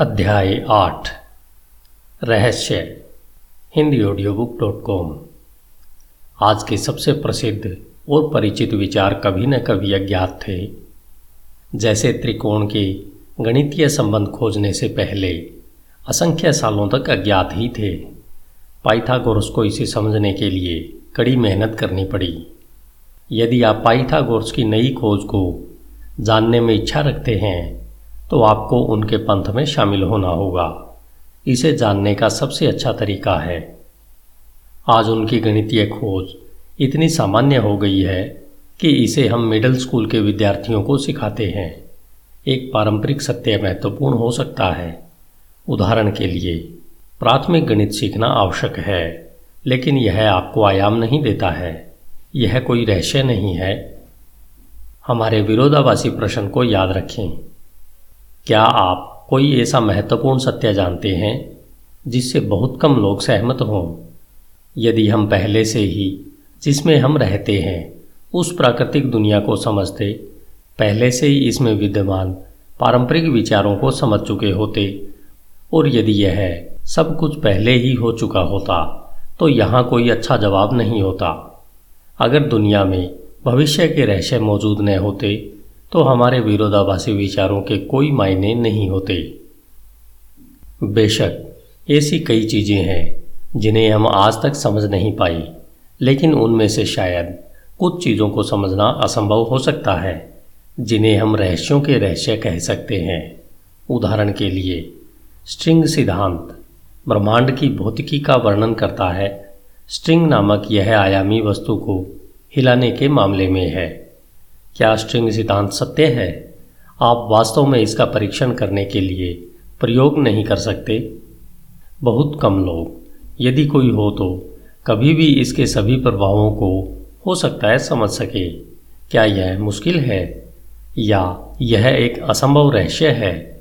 अध्याय आठ। रहस्य। Hindi audio book dot com आज के सबसे प्रसिद्ध और परिचित विचार कभी न कभी अज्ञात थे। जैसे त्रिकोण के गणितीय संबंध खोजने से पहले असंख्य सालों तक अज्ञात ही थे। पाइथागोरस को इसे समझने के लिए कड़ी मेहनत करनी पड़ी। यदि आप पाइथागोरस की नई खोज को जानने में इच्छा रखते हैं तो आपको उनके पंथ में शामिल होना होगा। इसे जानने का सबसे अच्छा तरीका है। आज उनकी गणितीय खोज इतनी सामान्य हो गई है कि इसे हम मिडिल स्कूल के विद्यार्थियों को सिखाते हैं। एक पारंपरिक सत्य महत्वपूर्ण हो सकता है। उदाहरण के लिए, प्राथमिक गणित सीखना आवश्यक है, लेकिन यह आपको आयाम नहीं देता है। यह कोई रहस्य नहीं है। हमारे विरोधाभासी प्रश्न को याद रखें। क्या आप कोई ऐसा महत्वपूर्ण सत्य जानते हैं जिससे बहुत कम लोग सहमत हों? यदि हम पहले से ही जिसमें हम रहते हैं, उस प्राकृतिक दुनिया को समझते, पहले से ही इसमें विद्यमान पारंपरिक विचारों को समझ चुके होते, और यदि यह सब कुछ पहले ही हो चुका होता तो यहाँ कोई अच्छा जवाब नहीं होता। अगर दुनिया में भविष्य के रहस्य मौजूद न होते तो हमारे विरोधाभासी विचारों के कोई मायने नहीं होते। बेशक, ऐसी कई चीज़ें हैं, जिन्हें हम आज तक समझ नहीं पाई, लेकिन उनमें से शायद कुछ चीज़ों को समझना असंभव हो सकता है, जिन्हें हम रहस्यों के रहस्य कह सकते हैं। उदाहरण के लिए, स्ट्रिंग सिद्धांत, ब्रह्मांड की भौतिकी का वर्णन करता है। स्ट्रिंग नामक यह आयामी वस्तु को हिलाने के मामले में है। क्या स्ट्रिंग सिद्धांत सत्य है? आप वास्तव में इसका परीक्षण करने के लिए प्रयोग नहीं कर सकते? बहुत कम लोग। यदि कोई हो तो कभी भी इसके सभी प्रभावों को हो सकता है समझ सके। क्या यह मुश्किल है? या यह एक असंभव रहस्य है?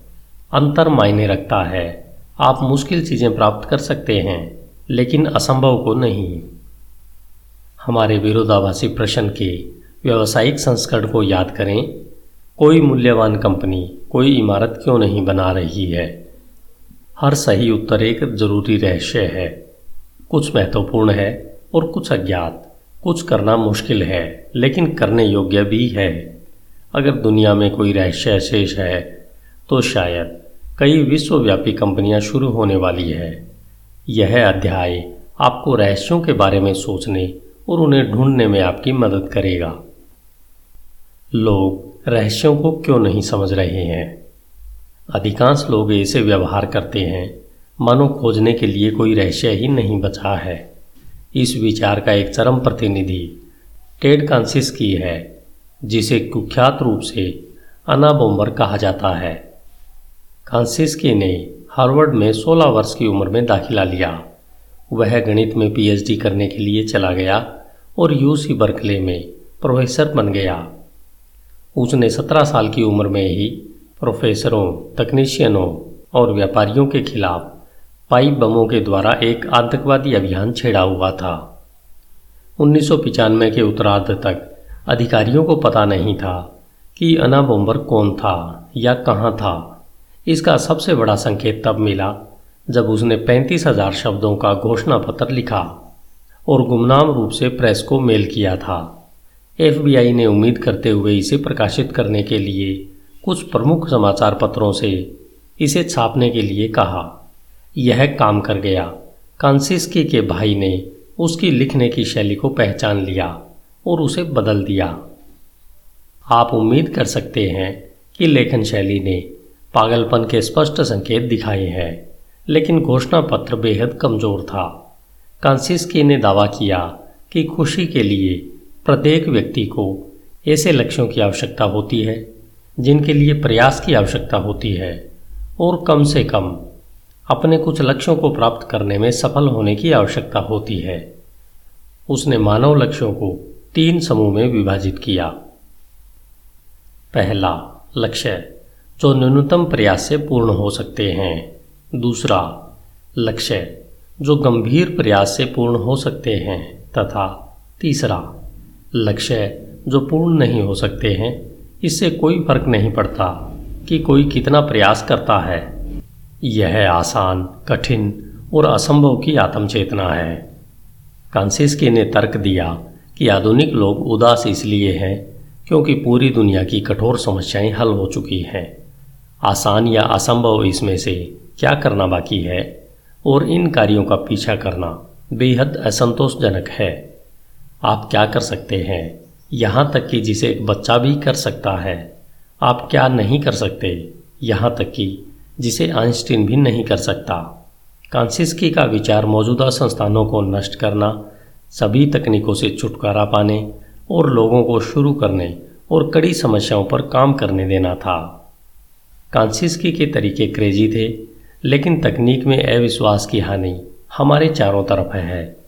अंतर मायने रखता है। आप मुश्किल चीज़ें प्राप्त कर सकते हैं, लेकिन असंभव को नहीं। हमारे विरोधाभासी प्रश्न के व्यावसायिक संस्करण को याद करें। कोई मूल्यवान कंपनी कोई इमारत क्यों नहीं बना रही है? हर सही उत्तर एक ज़रूरी रहस्य है। कुछ महत्वपूर्ण है और कुछ अज्ञात। कुछ करना मुश्किल है, लेकिन करने योग्य भी है। अगर दुनिया में कोई रहस्य शेष है तो शायद कई विश्वव्यापी कंपनियाँ शुरू होने वाली है। यह अध्याय आपको रहस्यों के बारे में सोचने और उन्हें ढूँढने में आपकी मदद करेगा। लोग रहस्यों को क्यों नहीं समझ रहे हैं? अधिकांश लोग ऐसे व्यवहार करते हैं, मानो खोजने के लिए कोई रहस्य ही नहीं बचा है। इस विचार का एक चरम प्रतिनिधि टेड कांसिस की है, जिसे कुख्यात रूप से अना बोम्बर कहा जाता है। कांसिस्की ने हार्वर्ड में 16 वर्ष की उम्र में दाखिला लिया। वह गणित में पीएचडी करने के लिए चला गया और यूसी बर्कले में प्रोफेसर बन गया। उसने सत्रह साल की उम्र में ही प्रोफेसरों, तकनीशियनों और व्यापारियों के खिलाफ पाइप बमों के द्वारा एक आतंकवादी अभियान छेड़ा हुआ था। उन्नीस के उत्तरार्ध तक अधिकारियों को पता नहीं था कि अना बोम्बर कौन था या कहाँ था। इसका सबसे बड़ा संकेत तब मिला जब उसने पैंतीस हज़ार शब्दों का घोषणा पत्र लिखा और गुमनाम रूप से प्रेस को मेल किया था। एफबीआई ने उम्मीद करते हुए इसे प्रकाशित करने के लिए कुछ प्रमुख समाचार पत्रों से इसे छापने के लिए कहा। यह काम कर गया। कांसिस्की के भाई ने उसकी लिखने की शैली को पहचान लिया और उसे बदल दिया। आप उम्मीद कर सकते हैं कि लेखन शैली ने पागलपन के स्पष्ट संकेत दिखाए हैं, लेकिन घोषणा पत्र बेहद कमज़ोर था। कांसिस्की ने दावा किया कि खुशी के लिए प्रत्येक व्यक्ति को ऐसे लक्ष्यों की आवश्यकता होती है, जिनके लिए प्रयास की आवश्यकता होती है, और कम से कम अपने कुछ लक्ष्यों को प्राप्त करने में सफल होने की आवश्यकता होती है। उसने मानव लक्ष्यों को तीन समूह में विभाजित किया। पहला लक्ष्य, जो न्यूनतम प्रयास से पूर्ण हो सकते हैं। दूसरा लक्ष्य, जो गंभीर प्रयास से पूर्ण हो सकते हैं। तथा तीसरा लक्ष्य जो पूर्ण नहीं हो सकते हैं। इससे कोई फ़र्क नहीं पड़ता कि कोई कितना प्रयास करता है। यह आसान, कठिन और असंभव की आत्मचेतना है। कांसिस्की ने तर्क दिया कि आधुनिक लोग उदास इसलिए हैं क्योंकि पूरी दुनिया की कठोर समस्याएँ हल हो चुकी हैं। आसान या असंभव इसमें से क्या करना बाकी है? और इन कार्यों का पीछा करना बेहद असंतोषजनक है। आप क्या कर सकते हैं? यहाँ तक कि जिसे एक बच्चा भी कर सकता है। आप क्या नहीं कर सकते? यहाँ तक कि जिसे आइंस्टीन भी नहीं कर सकता। कांसिस्की का विचार मौजूदा संस्थानों को नष्ट करना, सभी तकनीकों से छुटकारा पाने और लोगों को शुरू करने और कड़ी समस्याओं पर काम करने देना था। कांसिस्की के तरीके क्रेजी थे, लेकिन तकनीक में अविश्वास की हानि हमारे चारों तरफ़ है।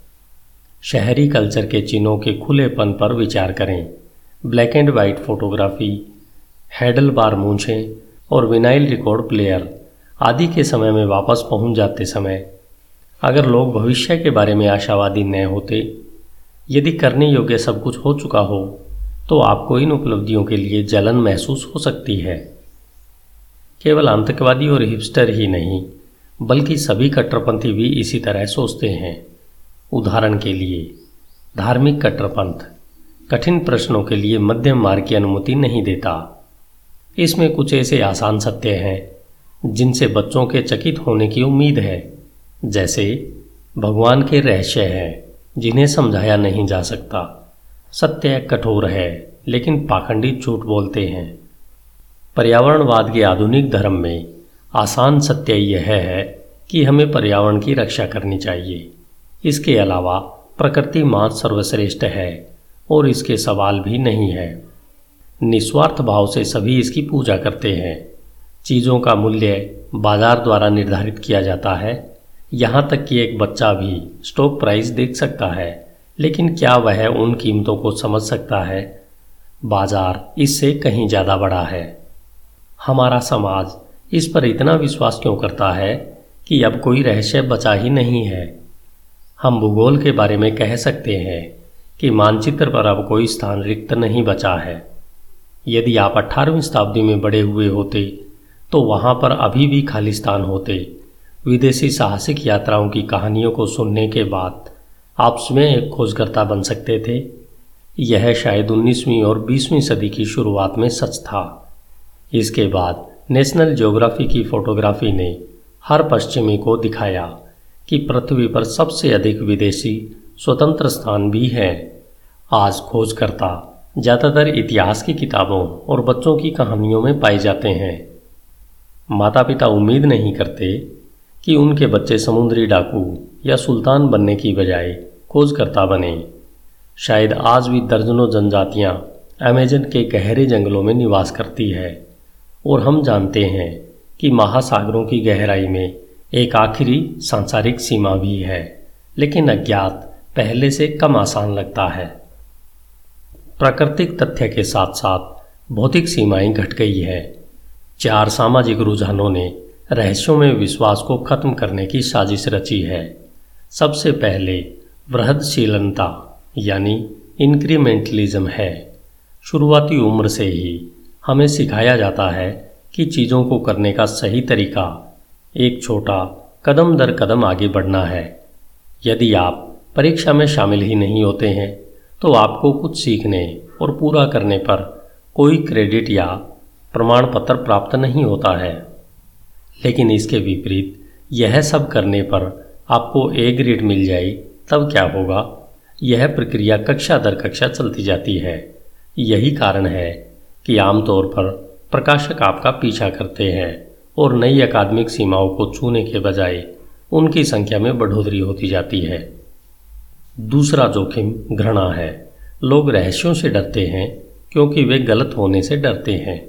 शहरी कल्चर के चिन्हों के खुलेपन पर विचार करें। Black and white photography handlebar मूछें और विनाइल रिकॉर्ड प्लेयर आदि के समय में वापस पहुँच जाते समय। अगर लोग भविष्य के बारे में आशावादी न होते, यदि करने योग्य सब कुछ हो चुका हो तो आपको इन उपलब्धियों के लिए जलन महसूस हो सकती है। केवल आतंकवादी और हिपस्टर ही नहीं, बल्कि सभी कट्टरपंथी भी इसी तरह सोचते हैं। उदाहरण के लिए, धार्मिक कट्टरपंथ कठिन प्रश्नों के लिए मध्यम मार्ग की अनुमति नहीं देता। इसमें कुछ ऐसे आसान सत्य हैं, जिनसे बच्चों के चकित होने की उम्मीद है। जैसे, भगवान के रहस्य हैं, जिन्हें समझाया नहीं जा सकता। सत्य कठोर है, लेकिन पाखंडी झूठ बोलते हैं। पर्यावरणवाद के आधुनिक धर्म में आसान सत्य यह है कि हमें पर्यावरण की रक्षा करनी चाहिए। इसके अलावा प्रकृति मात सर्वश्रेष्ठ है और इसके सवाल भी नहीं है। निस्वार्थ भाव से सभी इसकी पूजा करते हैं। चीज़ों का मूल्य बाज़ार द्वारा निर्धारित किया जाता है। यहाँ तक कि एक बच्चा भी स्टॉक प्राइस देख सकता है, लेकिन क्या वह उन कीमतों को समझ सकता है? बाज़ार इससे कहीं ज़्यादा बड़ा है। हमारा समाज इस पर इतना विश्वास क्यों करता है कि अब कोई रहस्य बचा ही नहीं है? हम भूगोल के बारे में कह सकते हैं कि मानचित्र पर अब कोई स्थान रिक्त नहीं बचा है। यदि आप अठारहवीं शताब्दी में बड़े हुए होते तो वहाँ पर अभी भी खाली स्थान होते। विदेशी साहसिक यात्राओं की कहानियों को सुनने के बाद आप स्वयं एक खोजकर्ता बन सकते थे। यह शायद 19वीं और 20वीं सदी की शुरुआत में सच था। इसके बाद नेशनल ज्योग्राफी की फोटोग्राफी ने हर पश्चिमी को दिखाया। कि पृथ्वी पर सबसे अधिक विदेशी स्वतंत्र स्थान भी हैं। आज खोजकर्ता ज़्यादातर इतिहास की किताबों और बच्चों की कहानियों में पाए जाते हैं। माता पिता उम्मीद नहीं करते कि उनके बच्चे समुद्री डाकू या सुल्तान बनने की बजाय खोजकर्ता बने। शायद आज भी दर्जनों जनजातियाँ अमेजन के गहरे जंगलों में निवास करती है और हम जानते हैं कि महासागरों की गहराई में एक आखिरी सांसारिक सीमा भी है, लेकिन अज्ञात पहले से कम आसान लगता है। प्राकृतिक तथ्य के साथ साथ भौतिक सीमाएँ घट गई है। चार सामाजिक रुझानों ने रहस्यों में विश्वास को खत्म करने की साजिश रची है। सबसे पहले वृहदशीलता, यानी इंक्रीमेंटलिज्म है। शुरुआती उम्र से ही हमें सिखाया जाता है कि चीज़ों को करने का सही तरीका एक छोटा कदम दर कदम आगे बढ़ना है। यदि आप परीक्षा में शामिल ही नहीं होते हैं तो आपको कुछ सीखने और पूरा करने पर कोई क्रेडिट या प्रमाण पत्र प्राप्त नहीं होता है। लेकिन इसके विपरीत यह सब करने पर आपको ए ग्रेड मिल जाए, तब क्या होगा? यह प्रक्रिया कक्षा दर कक्षा चलती जाती है। यही कारण है कि आमतौर पर प्रकाशक आपका पीछा करते हैं। और नई अकादमिक सीमाओं को छूने के बजाय उनकी संख्या में बढ़ोतरी होती जाती है। दूसरा जोखिम घृणा है। लोग रहस्यों से डरते हैं, क्योंकि वे गलत होने से डरते हैं।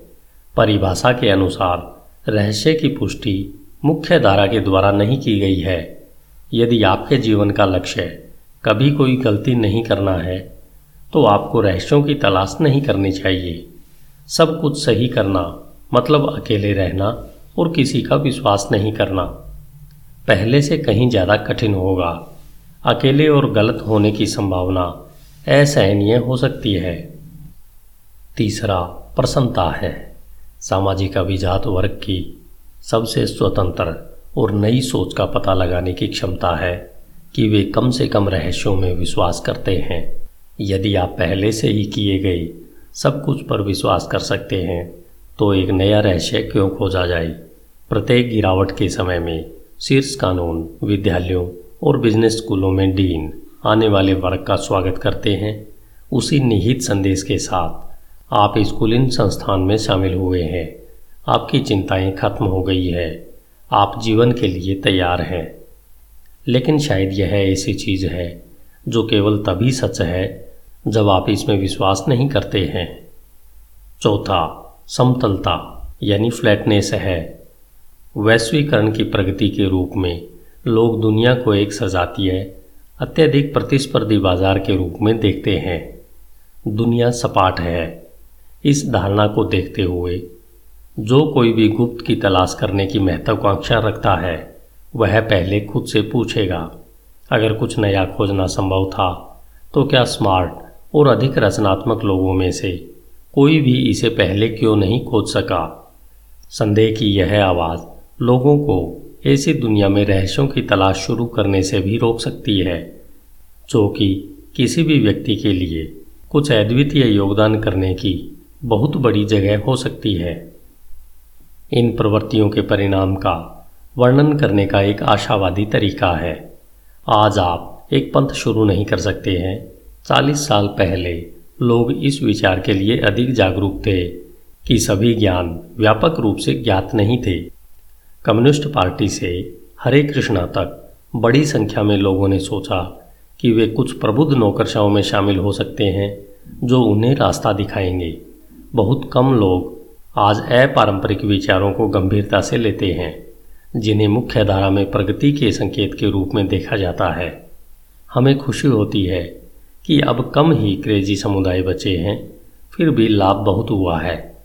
परिभाषा के अनुसार, रहस्य की पुष्टि मुख्य धारा के द्वारा नहीं की गई है। यदि आपके जीवन का लक्ष्य कभी कोई गलती नहीं करना है तो आपको रहस्यों की तलाश नहीं करनी चाहिए। सब कुछ सही करना मतलब अकेले रहना और किसी का विश्वास नहीं करना। पहले से कहीं ज़्यादा कठिन होगा। अकेले और गलत होने की संभावना असहनीय हो सकती है। तीसरा प्रसन्नता है। सामाजिक अभिजात वर्ग की सबसे स्वतंत्र और नई सोच का पता लगाने की क्षमता है कि वे कम से कम रहस्यों में विश्वास करते हैं। यदि आप पहले से ही किए गए सब कुछ पर विश्वास कर सकते हैं तो एक नया रहस्य क्यों खोजा जाए? प्रत्येक गिरावट के समय में शीर्ष कानून, विद्यालयों और बिज़नेस स्कूलों में डीन आने वाले वर्ग का स्वागत करते हैं। उसी निहित संदेश के साथ आप स्कूलिंग संस्थान में शामिल हुए हैं। आपकी चिंताएँ खत्म हो गई है। आप जीवन के लिए तैयार हैं। लेकिन शायद यह ऐसी चीज़ है जो केवल तभी सच है जब आप इसमें विश्वास नहीं करते हैं। चौथा समतलता, यानी फ्लैटनेस है। वैश्वीकरण की प्रगति के रूप में लोग दुनिया को एक सजातीय, अत्यधिक प्रतिस्पर्धी बाज़ार के रूप में देखते हैं। दुनिया सपाट है। इस धारणा को देखते हुए जो कोई भी गुप्त की तलाश करने की महत्वाकांक्षा रखता है, वह पहले खुद से पूछेगा, अगर कुछ नया खोजना संभव था तो क्या स्मार्ट और अधिक रचनात्मक लोगों में से कोई भी इसे पहले क्यों नहीं खोज सका? संदेह की यह आवाज़ लोगों को ऐसी दुनिया में रहस्यों की तलाश शुरू करने से भी रोक सकती है, जो कि किसी भी व्यक्ति के लिए कुछ अद्वितीय योगदान करने की बहुत बड़ी जगह हो सकती है। इन प्रवृत्तियों के परिणाम का वर्णन करने का एक आशावादी तरीका है। आज आप एक पंथ शुरू नहीं कर सकते हैं। चालीस साल पहले लोग इस विचार के लिए अधिक जागरूक थे कि सभी ज्ञान व्यापक रूप से ज्ञात नहीं थे। कम्युनिस्ट पार्टी से हरे कृष्णा तक बड़ी संख्या में लोगों ने सोचा कि वे कुछ प्रबुद्ध नौकरशाओं में शामिल हो सकते हैं, जो उन्हें रास्ता दिखाएँगे। बहुत कम लोग आज अपारंपरिक विचारों को गंभीरता से लेते हैं, जिन्हें मुख्य धारा में प्रगति के संकेत के रूप में देखा जाता है। हमें खुशी होती है कि अब कम ही क्रेजी समुदाय बचे हैं, फिर भी लाभ बहुत हुआ है।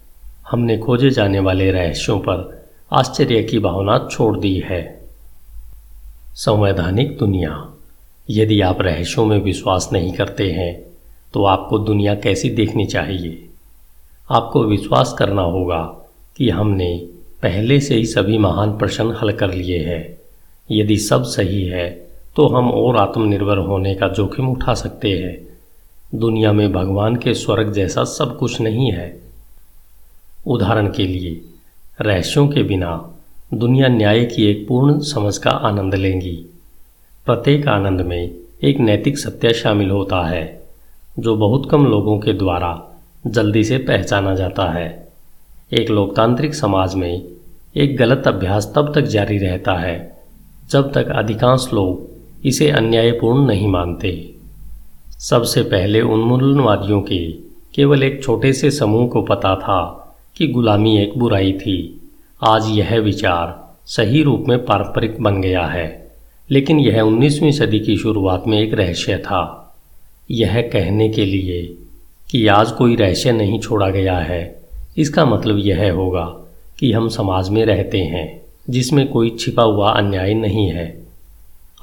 हमने खोजे जाने वाले रहस्यों पर आश्चर्य की भावना छोड़ दी है। संवैधानिक दुनिया, यदि आप रहस्यों में विश्वास नहीं करते हैं तो आपको दुनिया कैसी देखनी चाहिए? आपको विश्वास करना होगा कि हमने पहले से ही सभी महान प्रश्न हल कर लिए हैं। यदि सब सही है तो हम और आत्मनिर्भर होने का जोखिम उठा सकते हैं। दुनिया में भगवान के स्वर्ग जैसा सब कुछ नहीं है। उदाहरण के लिए, रहस्यों के बिना दुनिया न्याय की एक पूर्ण समझ का आनंद लेंगी। प्रत्येक आनंद में एक नैतिक सत्य शामिल होता है, जो बहुत कम लोगों के द्वारा जल्दी से पहचाना जाता है। एक लोकतांत्रिक समाज में एक गलत अभ्यास तब तक जारी रहता है, जब तक अधिकांश लोग इसे अन्यायपूर्ण नहीं मानते। सबसे पहले उन्मूलनवादियों के केवल एक छोटे से समूह को पता था कि गुलामी एक बुराई थी। आज यह विचार सही रूप में पारंपरिक बन गया है, लेकिन यह 19वीं सदी की शुरुआत में एक रहस्य था। यह कहने के लिए कि आज कोई रहस्य नहीं छोड़ा गया है। इसका मतलब यह होगा कि हम समाज में रहते हैं, जिसमें कोई छिपा हुआ अन्याय नहीं है।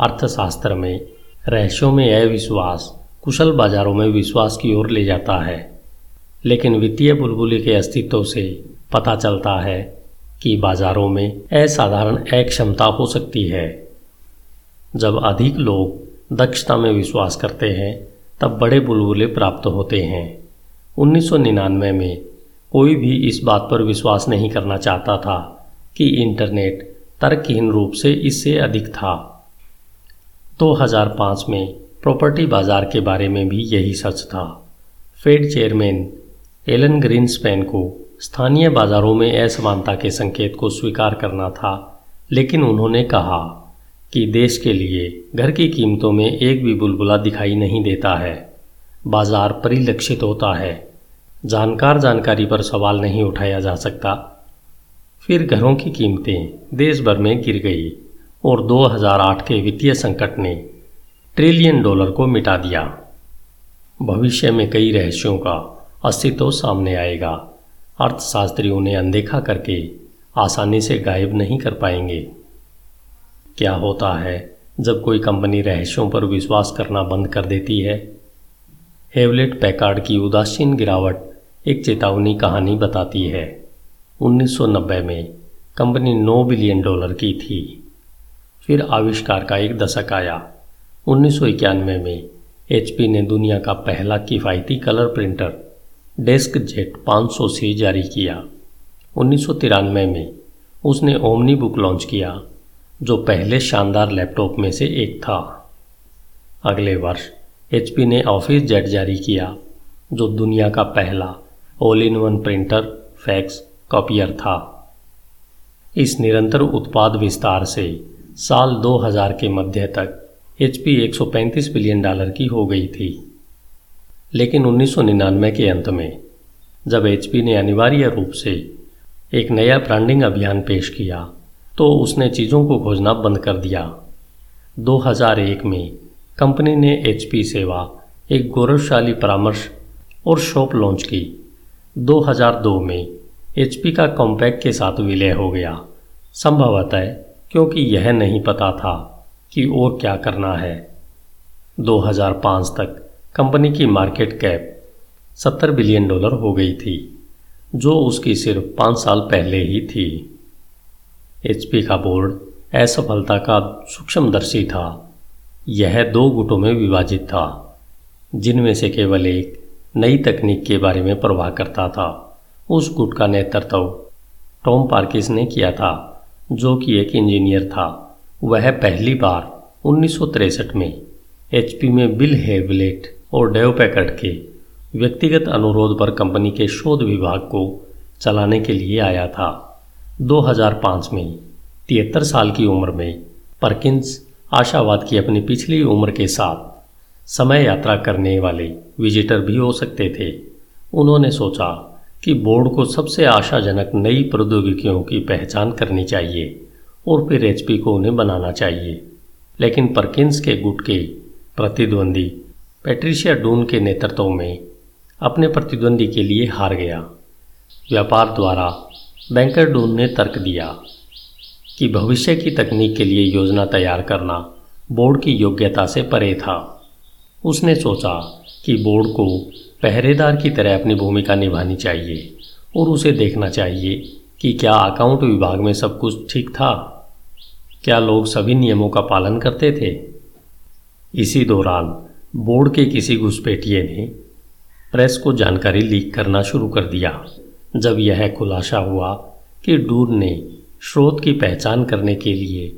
अर्थशास्त्र में रहस्यों में अविश्वास, कुशल बाजारों में विश्वास की ओर ले जाता है। लेकिन वित्तीय बुलबुली के अस्तित्व से पता चलता है कि बाजारों में असाधारण अक्षमता हो सकती है। जब अधिक लोग दक्षता में विश्वास करते हैं, तब बड़े बुलबुले प्राप्त होते हैं। 1999 में कोई भी इस बात पर विश्वास नहीं करना चाहता था कि इंटरनेट तर्कहीन रूप से इससे अधिक था। 2005 में प्रॉपर्टी बाज़ार के बारे में भी यही सच था। फेड चेयरमैन एलन ग्रीनस्पैन को स्थानीय बाजारों में असमानता के संकेत को स्वीकार करना था, लेकिन उन्होंने कहा कि देश के लिए घर की कीमतों में एक भी बुलबुला दिखाई नहीं देता है। बाज़ार परिलक्षित होता है। जानकार जानकारी पर सवाल नहीं उठाया जा सकता। फिर घरों की कीमतें देश भर में गिर गई। और 2008 के वित्तीय संकट ने ट्रिलियन डॉलर को मिटा दिया। भविष्य में कई रहस्यों का अस्तित्व सामने आएगा। अर्थशास्त्री उन्हें अनदेखा करके आसानी से गायब नहीं कर पाएँगे। क्या होता है जब कोई कंपनी रहस्यों पर विश्वास करना बंद कर देती है? हेवलेट पैकार्ड की उदासीन गिरावट एक चेतावनी कहानी बताती है। 1990 में कंपनी 9 बिलियन डॉलर की थी। फिर आविष्कार का एक दशक आया। उन्नीस सौ इक्यानवे में एचपी ने दुनिया का पहला किफ़ायती कलर प्रिंटर, डेस्क जेट 500 से जारी किया। उन्नीस सौ तिरानवे में उसने ओमनी बुक लॉन्च किया, जो पहले शानदार लैपटॉप में से एक था। अगले वर्ष एचपी ने ऑफ़िस जेट जारी किया, जो दुनिया का पहला all in one printer, fax, copier था। इस निरंतर उत्पाद विस्तार से साल 2000 के मध्य तक एच पी 135 बिलियन डॉलर की हो गई थी। लेकिन 1999 के अंत में, जब एचपी ने अनिवार्य रूप से एक नया ब्रांडिंग अभियान पेश किया तो उसने चीज़ों को खोजना बंद कर दिया। 2001 में कंपनी ने एचपी सेवा एक गौरवशाली परामर्श और शॉप लॉन्च की। 2002 में एचपी का कॉम्पैक्ट के साथ विलय हो गया। संभवतः क्योंकि यह नहीं पता था कि और क्या करना है। 2005 तक कंपनी की मार्केट कैप 70 बिलियन डॉलर हो गई थी, जो उसकी सिर्फ़ पाँच साल पहले ही थी। एचपी का बोर्ड असफलता का सूक्ष्मदर्शी था। यह दो गुटों में विभाजित था, जिनमें से केवल एक नई तकनीक के बारे में परवाह करता था। उस गुट का नेतृत्व टॉम पार्किस ने किया था। जो कि एक इंजीनियर था। वह पहली बार उन्नीस में एचपी में बिल हेवलेट और डेव पैकर्ड के व्यक्तिगत अनुरोध पर कंपनी के शोध विभाग को चलाने के लिए आया था। 2005 में तिहत्तर साल की उम्र में परकिंस आशावाद की अपनी पिछली उम्र के साथ समय यात्रा करने वाले विजिटर भी हो सकते थे। उन्होंने सोचा कि बोर्ड को सबसे आशाजनक नई प्रौद्योगिकियों की पहचान करनी चाहिए और फिर एच को उन्हें बनाना चाहिए। लेकिन परकिंस के गुट के प्रतिद्वंदी पेट्रिशिया डून के नेतृत्व में अपने प्रतिद्वंदी के लिए हार गया। व्यापार द्वारा बैंकर डून ने तर्क दिया कि भविष्य की तकनीक के लिए योजना तैयार करना बोर्ड की योग्यता से परे था। उसने सोचा कि बोर्ड को पहरेदार की तरह अपनी भूमिका निभानी चाहिए और उसे देखना चाहिए कि क्या अकाउंट विभाग में सब कुछ ठीक था। क्या लोग सभी नियमों का पालन करते थे? इसी दौरान बोर्ड के किसी घुसपैठिए ने प्रेस को जानकारी लीक करना शुरू कर दिया। जब यह खुलासा हुआ कि डूर ने स्रोत की पहचान करने के लिए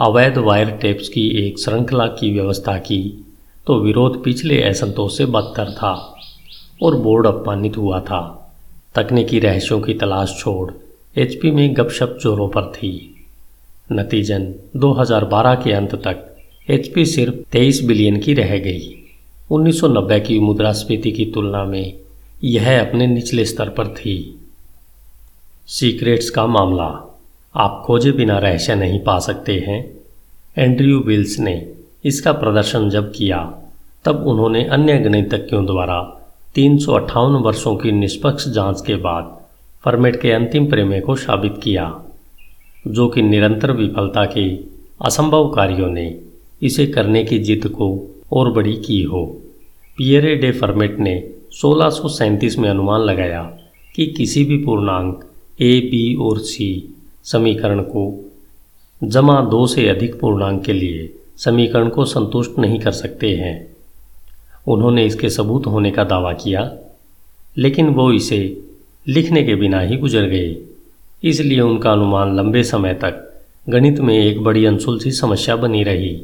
अवैध वायर टेप्स की एक श्रृंखला की व्यवस्था की तो विरोध पिछले असंतोष से बदतर था। और बोर्ड अपमानित हुआ था। तकनीकी रहस्यों की तलाश छोड़ एचपी में गपशप जोरों पर थी। नतीजन 2012 के अंत तक एचपी सिर्फ़ 23 बिलियन की रह गई। 1990 की मुद्रास्फीति की तुलना में यह अपने निचले स्तर पर थी। सीक्रेट्स का मामला। आप खोजे बिना रहस्य नहीं पा सकते हैं। एंड्रयू विल्स ने इसका प्रदर्शन जब किया, तब उन्होंने अन्य गणितज्ञों द्वारा तीन सौ अट्ठावन वर्षों की निष्पक्ष जाँच के बाद फर्मेट के अंतिम प्रेमे को साबित किया, जो कि निरंतर विफलता के असंभव कार्यों ने इसे करने की जिद को और बड़ी की हो। पियरे डे फर्मेट ने सोलह में अनुमान लगाया कि किसी भी पूर्णांक ए, बी और सी समीकरण को जमा दो से अधिक पूर्णांक के लिए समीकरण को संतुष्ट नहीं कर सकते हैं। उन्होंने इसके सबूत होने का दावा किया। लेकिन वो इसे लिखने के बिना ही गुजर गए। इसलिए उनका अनुमान लंबे समय तक गणित में एक बड़ी अनसुलझी समस्या बनी रही।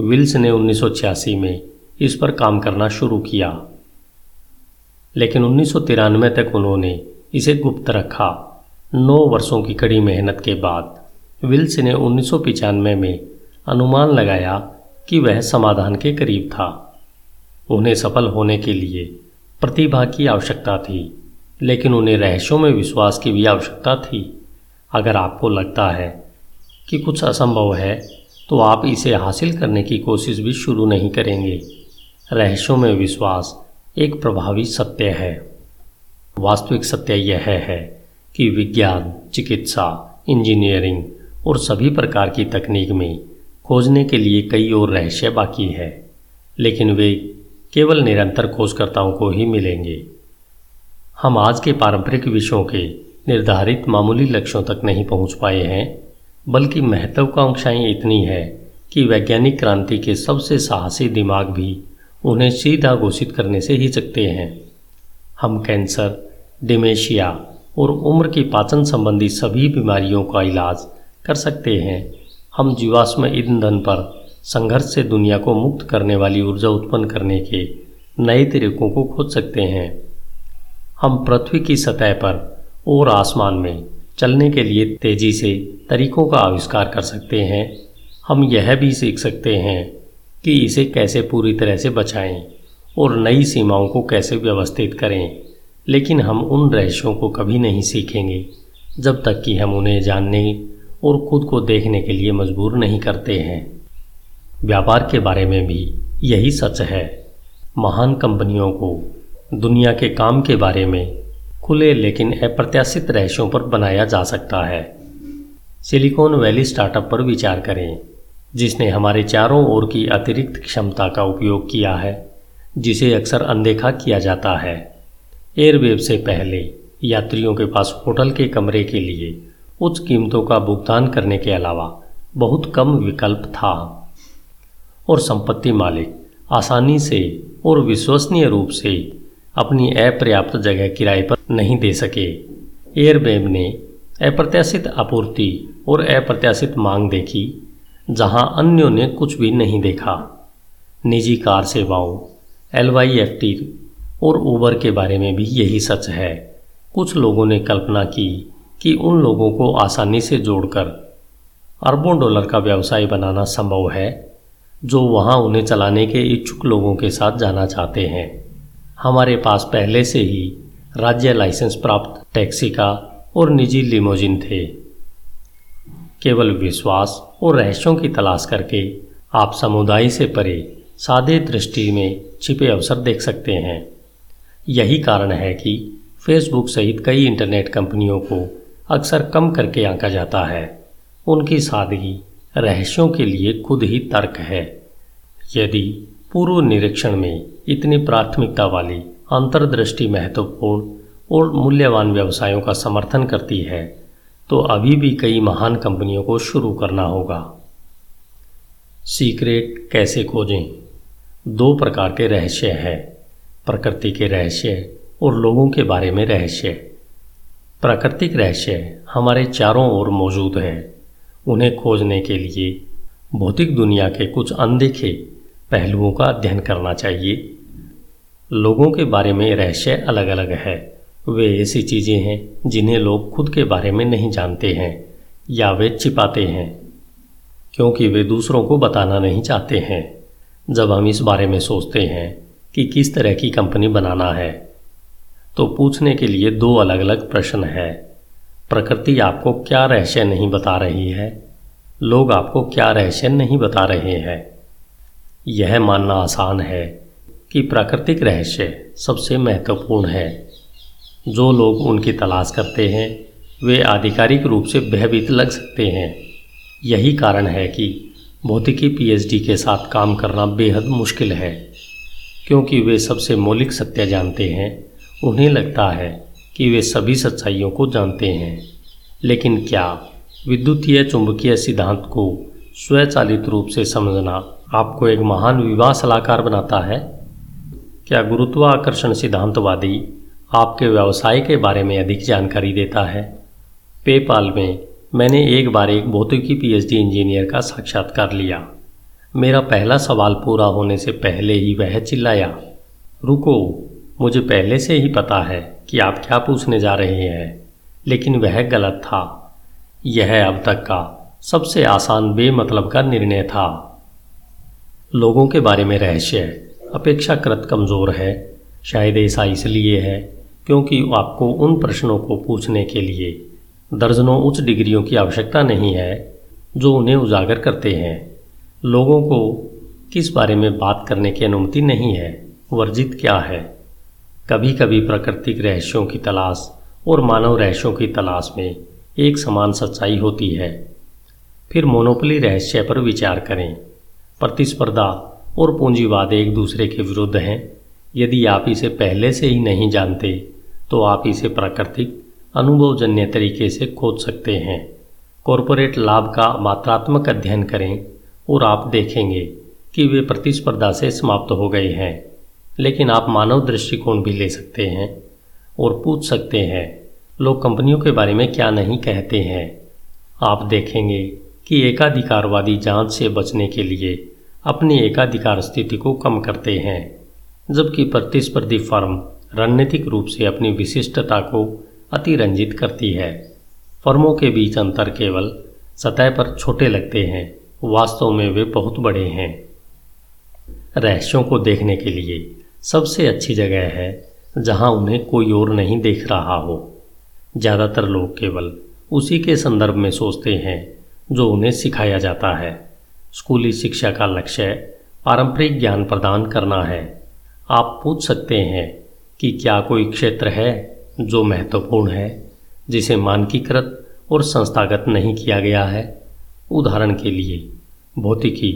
विल्स ने उन्नीस सौ छियासी में इस पर काम करना शुरू किया। लेकिन उन्नीस सौ तिरानवे तक उन्होंने इसे गुप्त रखा। नौ वर्षों की कड़ी मेहनत के बाद विल्स ने उन्नीस में अनुमान लगाया कि वह समाधान के करीब था। उन्हें सफल होने के लिए प्रतिभा की आवश्यकता थी, लेकिन उन्हें रहस्यों में विश्वास की भी आवश्यकता थी। अगर आपको लगता है कि कुछ असंभव है तो आप इसे हासिल करने की कोशिश भी शुरू नहीं करेंगे। रहस्यों में विश्वास एक प्रभावी सत्य है। वास्तविक सत्य यह है कि विज्ञान, चिकित्सा, इंजीनियरिंग और सभी प्रकार की तकनीक में खोजने के लिए कई और रहस्य बाकी है, लेकिन वे केवल निरंतर खोजकर्ताओं को ही मिलेंगे। हम आज के पारंपरिक विषयों के निर्धारित मामूली लक्ष्यों तक नहीं पहुँच पाए हैं, बल्कि महत्वाकांक्षाएँ इतनी है कि वैज्ञानिक क्रांति के सबसे साहसी दिमाग भी उन्हें सीधा घोषित करने से हिचकते हैं। हम कैंसर, डिमेशिया और उम्र की पाचन संबंधी सभी बीमारियों का इलाज कर सकते हैं। हम जीवाश्म ईंधन पर संघर्ष से दुनिया को मुक्त करने वाली ऊर्जा उत्पन्न करने के नए तरीकों को खोज सकते हैं। हम पृथ्वी की सतह पर और आसमान में चलने के लिए तेज़ी से तरीकों का आविष्कार कर सकते हैं। हम यह भी सीख सकते हैं कि इसे कैसे पूरी तरह से बचाएँ और नई सीमाओं को कैसे व्यवस्थित करें। लेकिन हम उन रहस्यों को कभी नहीं सीखेंगे, जब तक कि हम उन्हें जानने और खुद को देखने के लिए मजबूर नहीं करते हैं। व्यापार के बारे में भी यही सच है। महान कंपनियों को दुनिया के काम के बारे में खुले लेकिन अप्रत्याशित रहस्यों पर बनाया जा सकता है। सिलिकॉन वैली स्टार्टअप पर विचार करें, जिसने हमारे चारों ओर की अतिरिक्त क्षमता का उपयोग किया है, जिसे अक्सर अनदेखा किया जाता है। एयरवेव से पहले यात्रियों के पास होटल के कमरे के लिए उच्च कीमतों का भुगतान करने के अलावा बहुत कम विकल्प था। और संपत्ति मालिक आसानी से और विश्वसनीय रूप से अपनी अपर्याप्त जगह किराए पर नहीं दे सके। एयरबेब ने अप्रत्याशित आपूर्ति और अप्रत्याशित मांग देखी, जहाँ अन्यों ने कुछ भी नहीं देखा। निजी कार सेवाओं एल वाई एफ़ टी और ऊबर के बारे में भी यही सच है। कुछ लोगों ने कल्पना की कि उन लोगों को आसानी से जोड़कर अरबों डॉलर का व्यवसाय बनाना संभव है। जो वहाँ उन्हें चलाने के इच्छुक लोगों के साथ जाना चाहते हैं। हमारे पास पहले से ही राज्य लाइसेंस प्राप्त टैक्सी का और निजी लिमोजिन थे। केवल विश्वास और रहस्यों की तलाश करके आप समुदाय से परे सादे दृष्टि में छिपे अवसर देख सकते हैं। यही कारण है कि फेसबुक सहित कई इंटरनेट कंपनियों को अक्सर कम करके आंका जाता है। उनकी सादगी रहस्यों के लिए खुद ही तर्क है। यदि पूर्व निरीक्षण में इतनी प्राथमिकता वाली अंतर्दृष्टि महत्वपूर्ण और मूल्यवान व्यवसायों का समर्थन करती है तो अभी भी कई महान कंपनियों को शुरू करना होगा। सीक्रेट कैसे खोजें? दो प्रकार के रहस्य हैं, प्रकृति के रहस्य और लोगों के बारे में रहस्य। प्राकृतिक रहस्य हमारे चारों ओर मौजूद हैं। उन्हें खोजने के लिए। भौतिक दुनिया के कुछ अनदेखे पहलुओं का अध्ययन करना चाहिए। लोगों के बारे में रहस्य अलग अलग है। वे ऐसी चीज़ें हैं जिन्हें लोग खुद के बारे में नहीं जानते हैं, या वे छिपाते हैं, क्योंकि वे दूसरों को बताना नहीं चाहते हैं। जब हम इस बारे में सोचते हैं कि किस तरह की कंपनी बनाना है तो पूछने के लिए दो अलग अलग प्रश्न है। प्रकृति आपको क्या रहस्य नहीं बता रही है? लोग आपको क्या रहस्य नहीं बता रहे हैं? यह मानना आसान है कि प्राकृतिक रहस्य सबसे महत्वपूर्ण है। जो लोग उनकी तलाश करते हैं, वे आधिकारिक रूप से भयभीत लग सकते हैं। यही कारण है कि भौतिकी पीएचडी के साथ काम करना बेहद मुश्किल है, क्योंकि वे सबसे मौलिक सत्य जानते हैं, उन्हें लगता है कि वे सभी सच्चाइयों को जानते हैं। लेकिन क्या विद्युतीय चुंबकीय सिद्धांत को स्वचालित रूप से समझना आपको एक महान विवाह सलाहकार बनाता है? क्या गुरुत्वाकर्षण सिद्धांतवादी आपके व्यवसाय के बारे में अधिक जानकारी देता है? पेपाल में मैंने एक बार एक भौतिकी पीएचडी इंजीनियर का साक्षात्कार लिया। मेरा पहला सवाल पूरा होने से पहले ही वह चिल्लाया, रुको, मुझे पहले से ही पता है कि आप क्या पूछने जा रहे हैं। लेकिन वह गलत था। यह अब तक का सबसे आसान बेमतलब का निर्णय था। लोगों के बारे में रहस्य अपेक्षाकृत कमज़ोर है। शायद ऐसा इसलिए है क्योंकि आपको उन प्रश्नों को पूछने के लिए दर्जनों उच्च डिग्रियों की आवश्यकता नहीं है जो उन्हें उजागर करते हैं। लोगों को किस बारे में बात करने की अनुमति नहीं है, वर्जित क्या है? कभी कभी प्राकृतिक रहस्यों की तलाश और मानव रहस्यों की तलाश में एक समान सच्चाई होती है। फिर मोनोपली रहस्य पर विचार करें। प्रतिस्पर्धा और पूंजीवाद एक दूसरे के विरुद्ध हैं। यदि आप इसे पहले से ही नहीं जानते तो आप इसे प्राकृतिक, अनुभवजन्य तरीके से खोज सकते हैं। कॉरपोरेट लाभ का मात्रात्मक अध्ययन करें और आप देखेंगे कि वे प्रतिस्पर्धा से समाप्त हो गए हैं। लेकिन आप मानव दृष्टिकोण भी ले सकते हैं और पूछ सकते हैं, लोग कंपनियों के बारे में क्या नहीं कहते हैं। आप देखेंगे कि एकाधिकारवादी जाँच से बचने के लिए अपनी एकाधिकार स्थिति को कम करते हैं, जबकि प्रतिस्पर्धी फर्म रणनीतिक रूप से अपनी विशिष्टता को अतिरंजित करती है। फर्मों के बीच अंतर केवल सतह पर छोटे लगते हैं, वास्तव में वे बहुत बड़े हैं। रहस्यों को देखने के लिए सबसे अच्छी जगह है जहाँ उन्हें कोई और नहीं देख रहा हो। ज़्यादातर लोग केवल उसी के संदर्भ में सोचते हैं जो उन्हें सिखाया जाता है। स्कूली शिक्षा का लक्ष्य पारंपरिक ज्ञान प्रदान करना है। आप पूछ सकते हैं कि क्या कोई क्षेत्र है जो महत्वपूर्ण है, जिसे मानकीकृत और संस्थागत नहीं किया गया है? उदाहरण के लिए, भौतिकी,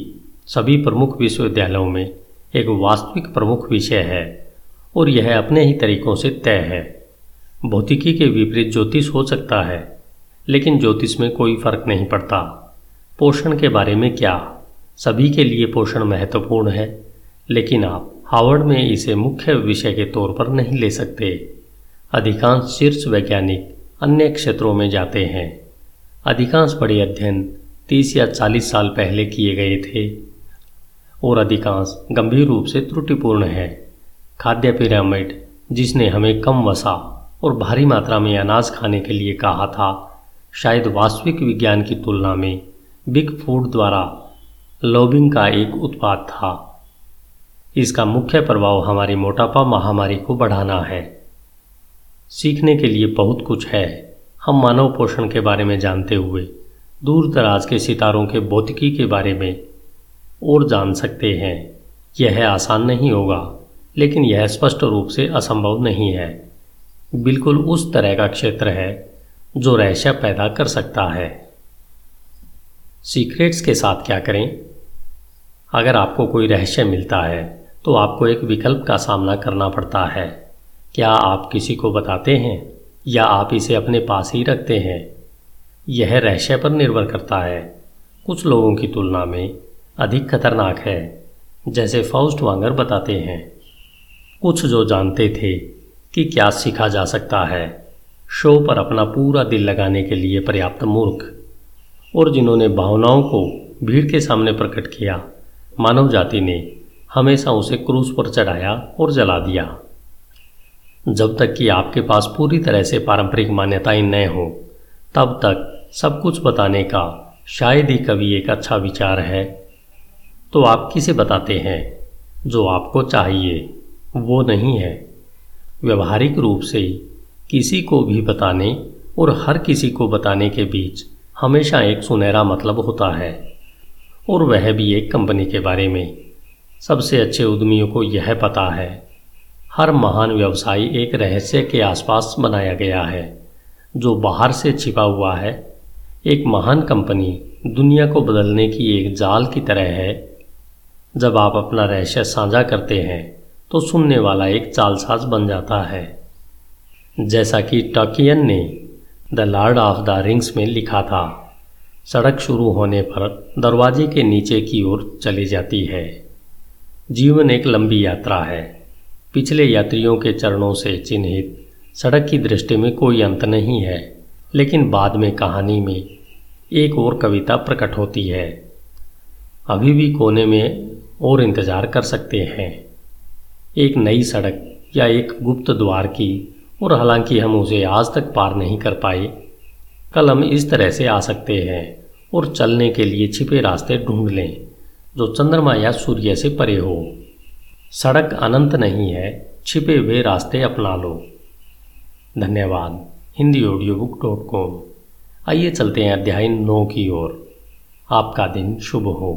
सभी प्रमुख विश्वविद्यालयों में एक वास्तविक प्रमुख विषय है और यह अपने ही तरीकों से तय है। भौतिकी के विपरीत ज्योतिष हो सकता है, लेकिन ज्योतिष में कोई फ़र्क नहीं पड़ता। पोषण के बारे में क्या? सभी के लिए पोषण महत्वपूर्ण है, लेकिन आप हार्वर्ड में इसे मुख्य विषय के तौर पर नहीं ले सकते। अधिकांश शीर्ष वैज्ञानिक अन्य क्षेत्रों में जाते हैं। अधिकांश बड़े अध्ययन तीस या चालीस साल पहले किए गए थे। और अधिकांश गंभीर रूप से त्रुटिपूर्ण है। खाद्य पिरामिड, जिसने हमें कम वसा और भारी मात्रा में अनाज खाने के लिए कहा था, शायद वास्तविक विज्ञान की तुलना में बिग फ़ूड द्वारा लोबिंग का एक उत्पाद था। इसका मुख्य प्रभाव हमारी मोटापा महामारी को बढ़ाना है। सीखने के लिए बहुत कुछ है। हम मानव पोषण के बारे में जानते हुए दूर दराज के सितारों के भौतिकी के बारे में और जान सकते हैं। यह आसान नहीं होगा, लेकिन यह स्पष्ट रूप से असंभव नहीं है। बिल्कुल उस तरह का क्षेत्र है जो रहस्य पैदा कर सकता है। सीक्रेट्स के साथ क्या करें? अगर आपको कोई रहस्य मिलता है तो आपको एक विकल्प का सामना करना पड़ता है। क्या आप किसी को बताते हैं, या आप इसे अपने पास ही रखते हैं? यह रहस्य पर निर्भर करता है। कुछ लोगों की तुलना में अधिक खतरनाक है, जैसे फाउस्ट वांगर बताते हैं। कुछ जो जानते थे कि क्या सीखा जा सकता है, शो पर अपना पूरा दिल लगाने के लिए पर्याप्त मूर्ख, और जिन्होंने भावनाओं को भीड़ के सामने प्रकट किया, मानव जाति ने हमेशा उसे क्रूज पर चढ़ाया और जला दिया। जब तक कि आपके पास पूरी तरह से पारंपरिक मान्यताएँ न हो, तब तक सब कुछ बताने का शायद ही कभी एक अच्छा विचार है। तो आप किसे बताते हैं? जो आपको चाहिए। वो नहीं है। व्यवहारिक रूप से किसी को भी बताने और हर किसी को बताने के बीच हमेशा एक सुनहरा मतलब होता है। और वह भी एक कंपनी के बारे में। सबसे अच्छे उद्यमियों को यह पता है, हर महान व्यवसाय एक रहस्य के आसपास बनाया गया है। जो बाहर से छिपा हुआ है। एक महान कंपनी दुनिया को बदलने की एक जाल की तरह है। जब आप अपना रहस्य साझा करते हैं तो सुनने वाला एक चालसाज बन जाता है। जैसा कि टॉकियन ने the Lord of the Rings में लिखा था, सड़क शुरू होने पर दरवाजे के नीचे की ओर चली जाती है। जीवन एक लंबी यात्रा है। पिछले यात्रियों के चरणों से चिन्हित, सड़क की दृष्टि में कोई अंत नहीं है, लेकिन बाद में कहानी में एक और कविता प्रकट होती है। अभी भी कोने में और इंतज़ार कर सकते हैं। एक नई सड़क या एक गुप्त द्वार की, और हालाँकि हम उसे आज तक पार नहीं कर पाए, कल हम इस तरह से आ सकते हैं और चलने के लिए छिपे रास्ते ढूंढ लें, जो चंद्रमा या सूर्य से परे हो। सड़क अनंत नहीं है, छिपे हुए रास्ते अपना लो। धन्यवाद, Hindi audio book dot com आइए चलते हैं अध्याय नौ की ओर। आपका दिन शुभ हो।